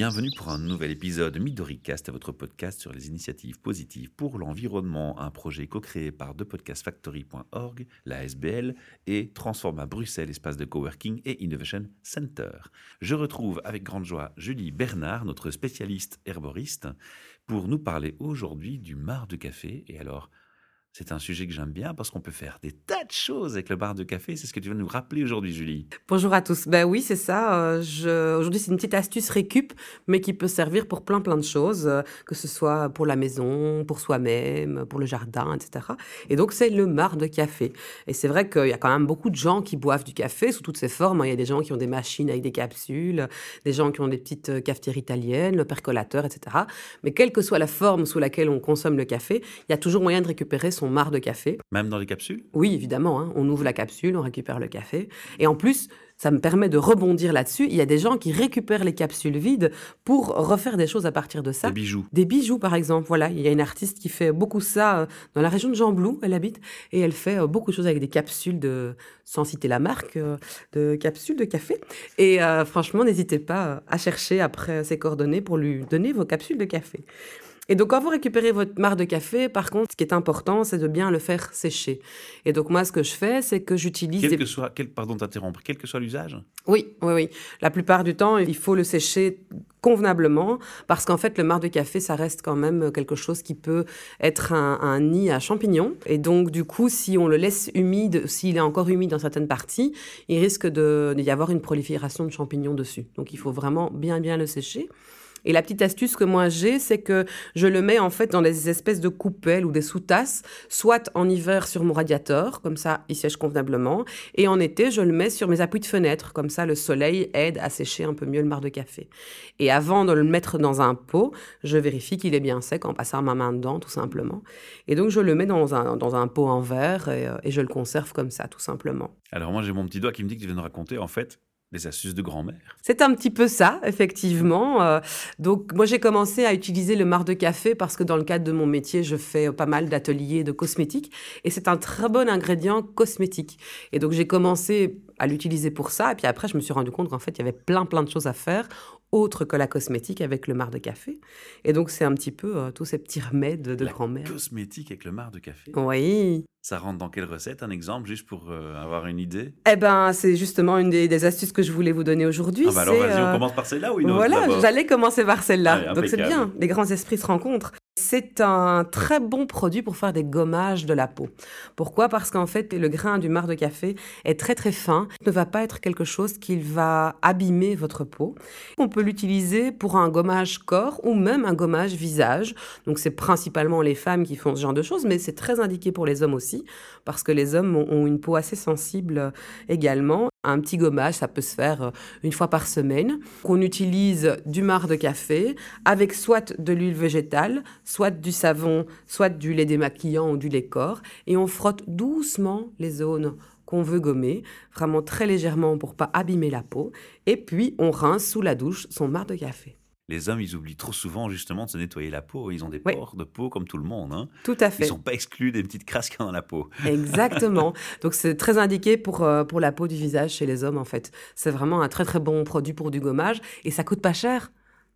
bienvenue pour un nouvel épisode MidoriCast, votre podcast sur les initiatives positives pour l'environnement, un projet co-créé par thepodcastfactory.org, la SBL et Transforma Bruxelles, espace de coworking et innovation center. Je retrouve avec grande joie Julie Bernard, notre spécialiste herboriste, pour nous parler aujourd'hui du mar de café. Et alors, c'est un sujet que j'aime bien parce qu'on peut faire des tas de choses avec le bar de café. C'est ce que tu vas nous rappeler aujourd'hui, Julie. Bonjour à tous. Ben oui, c'est ça. Euh. Aujourd'hui, c'est une petite astuce récup, mais qui peut servir pour plein plein de choses, euh, que ce soit pour la maison, pour soi-même, pour le jardin, etc. Et donc, c'est le mar de café. Et c'est vrai qu'il y a quand même beaucoup de gens qui boivent du café sous toutes ses formes. Il y a des gens qui ont des machines avec des capsules, des gens qui ont des petites euh, cafetières italiennes, le percolateur, etc. Mais quelle que soit la forme sous laquelle on consomme le café, il y a toujours moyen de récupérer son marc de café. Même dans les capsules? Oui, évidemment. Hein. On ouvre la capsule, on récupère le café. Et en plus, ça me permet de rebondir là-dessus. Il y a des gens qui récupèrent les capsules vides pour refaire des choses à partir de ça. Des bijoux. Des bijoux, par exemple. Voilà, il y a une artiste qui fait beaucoup ça euh, dans la région de Jamblou, elle habite, et elle fait euh, beaucoup de choses avec des capsules de, sans citer la marque, euh, de capsules de café. Et franchement, n'hésitez pas à chercher après ses coordonnées pour lui donner vos capsules de café. Et donc, quand vous récupérez votre marc de café, par contre, ce qui est important, c'est de bien le faire sécher. Et donc, moi, ce que je fais, c'est que j'utilise... Quel que soit, quel, pardon d'interrompre, quel que soit l'usage? Oui, oui, oui. La plupart du temps, il faut le sécher convenablement, parce qu'en fait, le marc de café, ça reste quand même quelque chose qui peut être un, nid à champignons. Et donc, du coup, si on le laisse humide, s'il est encore humide dans certaines parties, il risque d'y avoir une prolifération de champignons dessus. Donc, il faut vraiment bien, bien le sécher. Et la petite astuce que moi j'ai, c'est que je le mets en fait dans des espèces de coupelles ou des sous-tasses, soit en hiver sur mon radiateur, comme ça il sèche convenablement, et en été je le mets sur mes appuis de fenêtre, comme ça le soleil aide à sécher un peu mieux le marc de café. Et avant de le mettre dans un pot, je vérifie qu'il est bien sec en passant ma main dedans tout simplement. Et donc je le mets dans un, dans un pot en verre et, euh, et je le conserve comme ça tout simplement. Alors moi j'ai mon petit doigt qui me dit que tu viens de raconter en fait les astuces de grand-mère. C'est un petit peu ça, effectivement. Euh, donc, moi, j'ai commencé à utiliser le marc de café parce que dans le cadre de mon métier, je fais pas mal d'ateliers de cosmétiques et c'est un très bon ingrédient cosmétique. Et donc, j'ai commencé à l'utiliser pour ça. Et puis après, je me suis rendu compte qu'en fait, il y avait plein, plein de choses à faire autre que la cosmétique avec le marc de café. Et donc, c'est un petit peu euh, tous ces petits remèdes de grand-mère. Cosmétique avec le marc de café Oui. Ça rentre dans quelle recette? Un exemple, juste pour euh, avoir une idée? Eh ben, c'est justement une des, astuces que je voulais vous donner aujourd'hui. Ah bah alors, vas-y, on euh, commence par celle-là ou une autre Voilà, j'allais commencer par celle-là. Donc, c'est bien, les grands esprits se rencontrent. C'est un très bon produit pour faire des gommages de la peau. Pourquoi? Parce qu'en fait, le grain du marc de café est très très fin, ne va pas être quelque chose qui va abîmer votre peau. On peut l'utiliser pour un gommage corps ou même un gommage visage. Donc c'est principalement les femmes qui font ce genre de choses, mais c'est très indiqué pour les hommes aussi, parce que les hommes ont une peau assez sensible également. Un petit gommage, ça peut se faire euh, une fois par semaine. On utilise du marc de café avec soit de l'huile végétale, soit du savon, soit du lait démaquillant ou du lait corps, et on frotte doucement les zones qu'on veut gommer, vraiment très légèrement pour pas abîmer la peau, et puis on rince sous la douche son marc de café les hommes, ils oublient trop souvent justement de se nettoyer la peau. Ils ont des pores de peau comme tout le monde. Hein. Tout à fait. Ils ne sont pas exclus des petites crasses qu'il y a dans la peau. Exactement. Donc c'est très indiqué pour, euh, pour la peau du visage chez les hommes en fait. C'est vraiment un très très bon produit pour du gommage et ça coûte pas cher.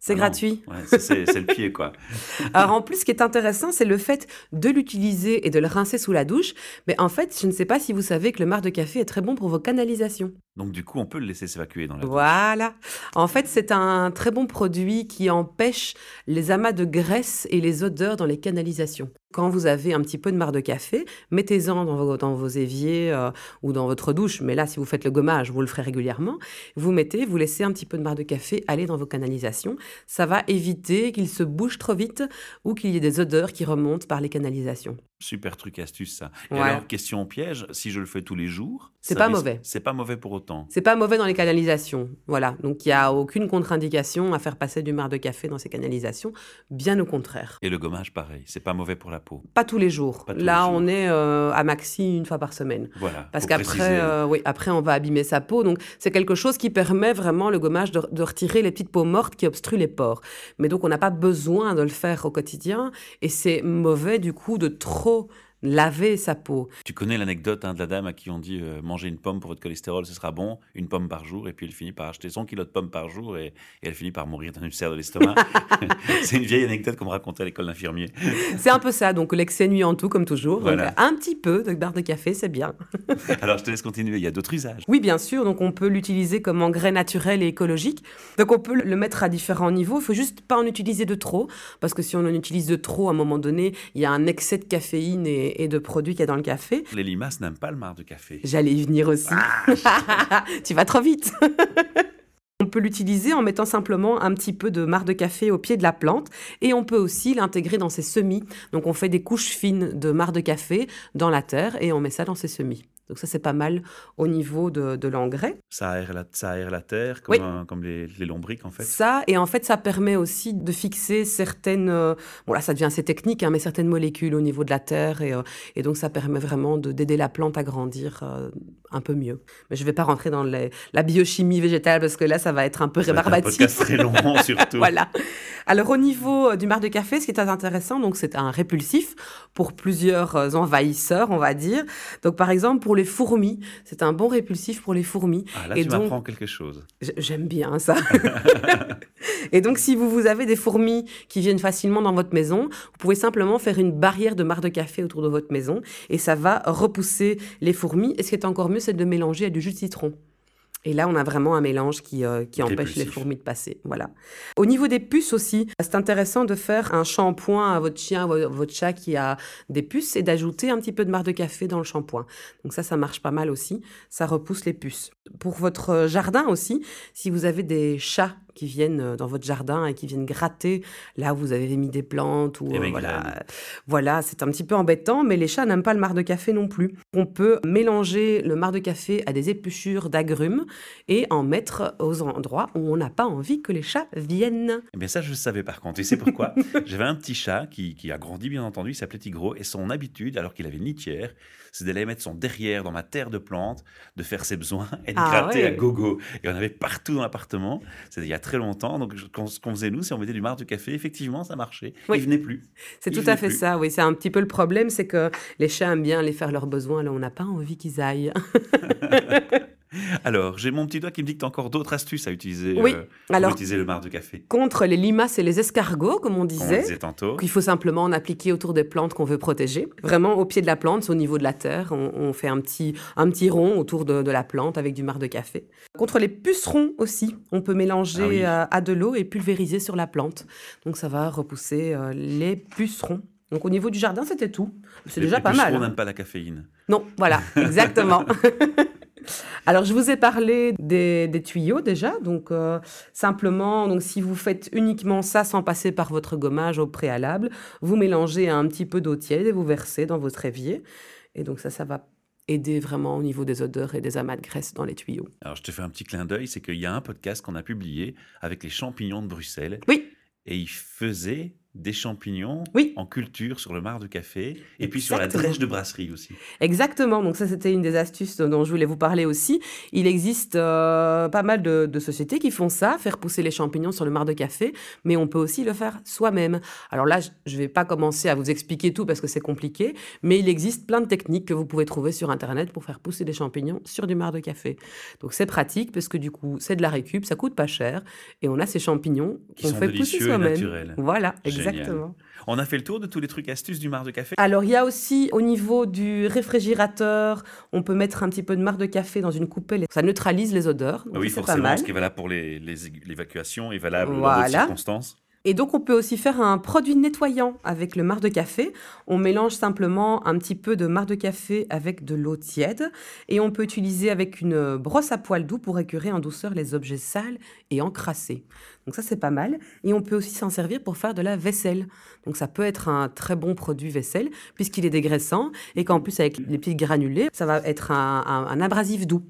C'est ah gratuit. c'est le pied, quoi. Alors en plus, ce qui est intéressant, c'est le fait de l'utiliser et de le rincer sous la douche. Mais en fait, je ne sais pas si vous savez que le marc de café est très bon pour vos canalisations. Donc du coup, on peut le laisser s'évacuer dans la douche. Voilà. En fait, c'est un très bon produit qui empêche les amas de graisse et les odeurs dans les canalisations. Quand vous avez un petit peu de marc de café, mettez-en dans vos, dans vos éviers euh, ou dans votre douche. Mais là, si vous faites le gommage, vous le ferez régulièrement. Vous mettez, vous laissez un petit peu de marc de café aller dans vos canalisations. Ça va éviter qu'il se bouge trop vite ou qu'il y ait des odeurs qui remontent par les canalisations. Super truc astuce ça. Et alors question piège, si je le fais tous les jours, c'est pas mauvais. C'est pas mauvais pour autant. C'est pas mauvais dans les canalisations. Voilà. Donc il y a aucune contre-indication à faire passer du marc de café dans ces canalisations, bien au contraire. Et le gommage pareil, c'est pas mauvais pour la peau. Pas tous les jours. Là, on est euh, à maxi une fois par semaine. Voilà. Parce qu'après euh, oui, après on va abîmer sa peau. Donc c'est quelque chose qui permet vraiment le gommage de, de retirer les petites peaux mortes qui obstruent les pores. Mais donc on n'a pas besoin de le faire au quotidien et c'est mauvais du coup de trop laver sa peau. Tu connais l'anecdote hein, de la dame à qui on dit euh, manger une pomme pour votre cholestérol, ce sera bon, une pomme par jour, et puis elle finit par acheter son kilo de pommes par jour et, elle finit par mourir d'un ulcère de l'estomac. c'est une vieille anecdote qu'on me racontait à l'école d'infirmier. c'est un peu ça, donc l'excès nuit en tout, comme toujours. un petit peu de barre de café, c'est bien. Alors je te laisse continuer, il y a d'autres usages. Oui, bien sûr, donc on peut l'utiliser comme engrais naturel et écologique. Donc on peut le mettre à différents niveaux, il faut juste pas en utiliser de trop, parce que si on en utilise de trop, à un moment donné, il y a un excès de caféine et, de produits qu'il y a dans le café. Les limaces n'aiment pas le marc de café. J'allais y venir aussi. Ah, tu vas trop vite. On peut l'utiliser en mettant simplement un petit peu de marc de café au pied de la plante et on peut aussi l'intégrer dans ses semis. Donc on fait des couches fines de marc de café dans la terre et on met ça dans ses semis. Donc ça, c'est pas mal au niveau de, l'engrais. Ça aère la, ça aère la terre, comme, comme les, lombriques, en fait. Ça, et en fait, ça permet aussi de fixer certaines... Euh, bon, là, ça devient assez technique, hein, mais certaines molécules au niveau de la terre. Et, euh, et donc, ça permet vraiment d'aider la plante à grandir euh, un peu mieux. Mais je ne vais pas rentrer dans la biochimie végétale, parce que là, ça va être un peu rébarbatif. un très long, surtout. voilà. Alors, au niveau du marc de café, ce qui est intéressant, donc c'est un répulsif pour plusieurs envahisseurs, on va dire. Donc, par exemple, pour les fourmis. C'est un bon répulsif pour les fourmis. Ah, là, et tu donc, m'apprends quelque chose. J'aime bien ça. et donc, si vous, vous avez des fourmis qui viennent facilement dans votre maison, vous pouvez simplement faire une barrière de marc de café autour de votre maison et ça va repousser les fourmis. Et ce qui est encore mieux, c'est de mélanger à du jus de citron. Et là, on a vraiment un mélange qui, euh, qui empêche les fourmis de passer. Voilà. Au niveau des puces aussi, c'est intéressant de faire un shampoing à votre chien, votre chat qui a des puces et d'ajouter un petit peu de marc de café dans le shampoing. Donc ça, ça marche pas mal aussi. Ça repousse les puces. Pour votre jardin aussi, si vous avez des chats qui viennent euh, dans votre jardin et qui viennent gratter là où vous avez mis des plantes ou euh, voilà, voilà, c'est un petit peu embêtant, mais les chats n'aiment pas le marc de café non plus. On peut mélanger le marc de café à des épluchures d'agrumes et en mettre aux endroits où on n'a pas envie que les chats viennent. Eh bien ça, je le savais par contre. Et c'est pourquoi j'avais un petit chat qui, qui, a grandi bien entendu, il s'appelait Tigro, et son habitude, alors qu'il avait une litière, c'est d'aller mettre son derrière dans ma terre de plantes, de faire ses besoins et de ah gratter à gogo. Et on avait partout dans l'appartement. C'était il y a très longtemps. Donc, ce qu'on faisait, nous, c'est on mettait du marc de café. Effectivement, ça marchait. Oui. Il venait plus. C'est tout à fait ça. Oui, c'est un petit peu le problème, c'est que les chats aiment bien aller faire leurs besoins là on n'a pas envie qu'ils aillent. Alors, j'ai mon petit doigt qui me dit que tu as encore d'autres astuces à utiliser oui. Euh, pour utiliser le marc de café. Contre les limaces et les escargots, comme on disait. On disait tantôt. Il faut simplement en appliquer autour des plantes qu'on veut protéger. Vraiment au pied de la plante, au niveau de la terre. On, fait un petit, un petit rond autour de, la plante avec du marc de café. Contre les pucerons aussi, on peut mélanger ah euh, à de l'eau et pulvériser sur la plante. Donc ça va repousser euh, les pucerons. Donc au niveau du jardin, c'était tout. C'est déjà pas mal. Pucerons n'aiment pas la caféine. Non, voilà, exactement. Alors, je vous ai parlé des, tuyaux déjà. Donc, euh, simplement, donc, si vous faites uniquement ça sans passer par votre gommage au préalable, vous mélangez un petit peu d'eau tiède et vous versez dans votre évier. Et donc, ça, ça va aider vraiment au niveau des odeurs et des amas de graisse dans les tuyaux. Alors, je te fais un petit clin d'œil, c'est qu'il y a un podcast qu'on a publié avec les champignons de Bruxelles. Oui. Et il faisait des champignons oui. en culture sur le marc de café et puis sur la drèche de brasserie aussi. Exactement, donc ça c'était une des astuces dont je voulais vous parler aussi. Il existe euh, pas mal de, sociétés qui font ça, faire pousser les champignons sur le marc de café, mais on peut aussi le faire soi-même. Alors là, je ne vais pas commencer à vous expliquer tout parce que c'est compliqué, mais il existe plein de techniques que vous pouvez trouver sur Internet pour faire pousser des champignons sur du marc de café. Donc c'est pratique parce que du coup c'est de la récup, ça coûte pas cher et on a ces champignons qu'on fait pousser soi-même. Voilà, exactement. Exactement. On a fait le tour de tous les trucs astuces du marc de café. Alors, il y a aussi au niveau du réfrigérateur, on peut mettre un petit peu de marc de café dans une coupelle. Ça neutralise les odeurs. oui, forcément, ce qui est valable pour l'évacuation est valable dans d'autres circonstances. Et donc, on peut aussi faire un produit nettoyant avec le marc de café. On mélange simplement un petit peu de marc de café avec de l'eau tiède. Et on peut utiliser avec une brosse à poils doux pour écurer en douceur les objets sales et encrassés. Donc ça, c'est pas mal. Et on peut aussi s'en servir pour faire de la vaisselle. Donc ça peut être un très bon produit vaisselle, puisqu'il est dégraissant et qu'en plus, avec les petits granulés, ça va être un abrasif doux.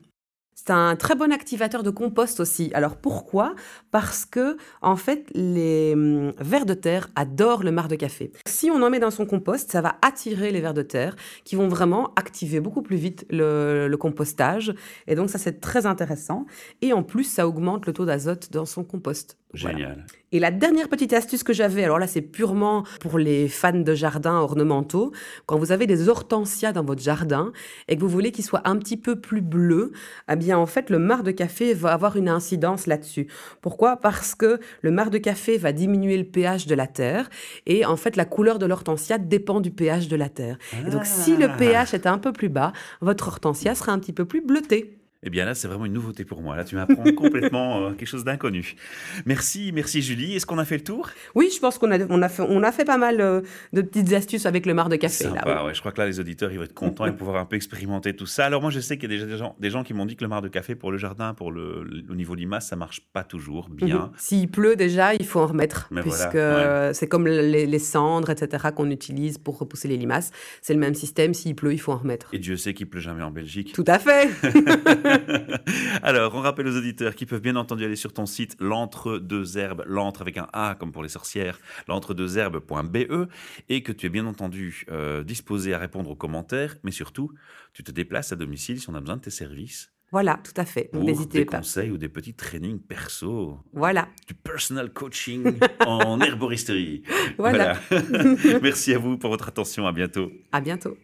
C'est un très bon activateur de compost aussi. Alors pourquoi? Parce que en fait, les hum, vers de terre adorent le marc de café. Si on en met dans son compost, ça va attirer les vers de terre qui vont vraiment activer beaucoup plus vite le, compostage. Et donc ça, c'est très intéressant. Et en plus, ça augmente le taux d'azote dans son compost. Génial. Et la dernière petite astuce que j'avais, alors là c'est purement pour les fans de jardins ornementaux, quand vous avez des hortensias dans votre jardin et que vous voulez qu'ils soient un petit peu plus bleus, eh bien en fait le marc de café va avoir une incidence là-dessus. Pourquoi? Parce que le marc de café va diminuer le pH de la terre et en fait la couleur de l'hortensia dépend du pH de la terre. Et donc si le pH est un peu plus bas, votre hortensia sera un petit peu plus bleutée. Eh bien là, c'est vraiment une nouveauté pour moi. Là, tu m'apprends complètement euh, quelque chose d'inconnu. Merci, merci Julie. Est-ce qu'on a fait le tour? Oui, je pense qu'on a, on a, fait, on a fait pas mal euh, de petites astuces avec le marc de café. là, Je crois que là, les auditeurs, ils vont être contents et pouvoir un peu expérimenter tout ça. Alors moi, je sais qu'il y a déjà des gens, des gens qui m'ont dit que le marc de café pour le jardin, pour le, au niveau limace, ça marche pas toujours bien. Mhm. S'il pleut déjà, il faut en remettre, puisque c'est comme les, les, cendres, etc., qu'on utilise pour repousser les limaces. C'est le même système. S'il pleut, il faut en remettre. Et Dieu sait qu'il pleut jamais en Belgique. Tout à fait. Alors, on rappelle aux auditeurs qui peuvent bien entendu aller sur ton site l'entre-deux-herbes, l'entre avec un A comme pour les sorcières, l'entre-deux-herbes.be et que tu es bien entendu euh, disposé à répondre aux commentaires, mais surtout, tu te déplaces à domicile si on a besoin de tes services. Voilà, tout à fait. N'hésitez pas. Des conseils ou des petits trainings perso. Voilà. Du personal coaching en herboristerie. voilà. Merci à vous pour votre attention. À bientôt. À bientôt.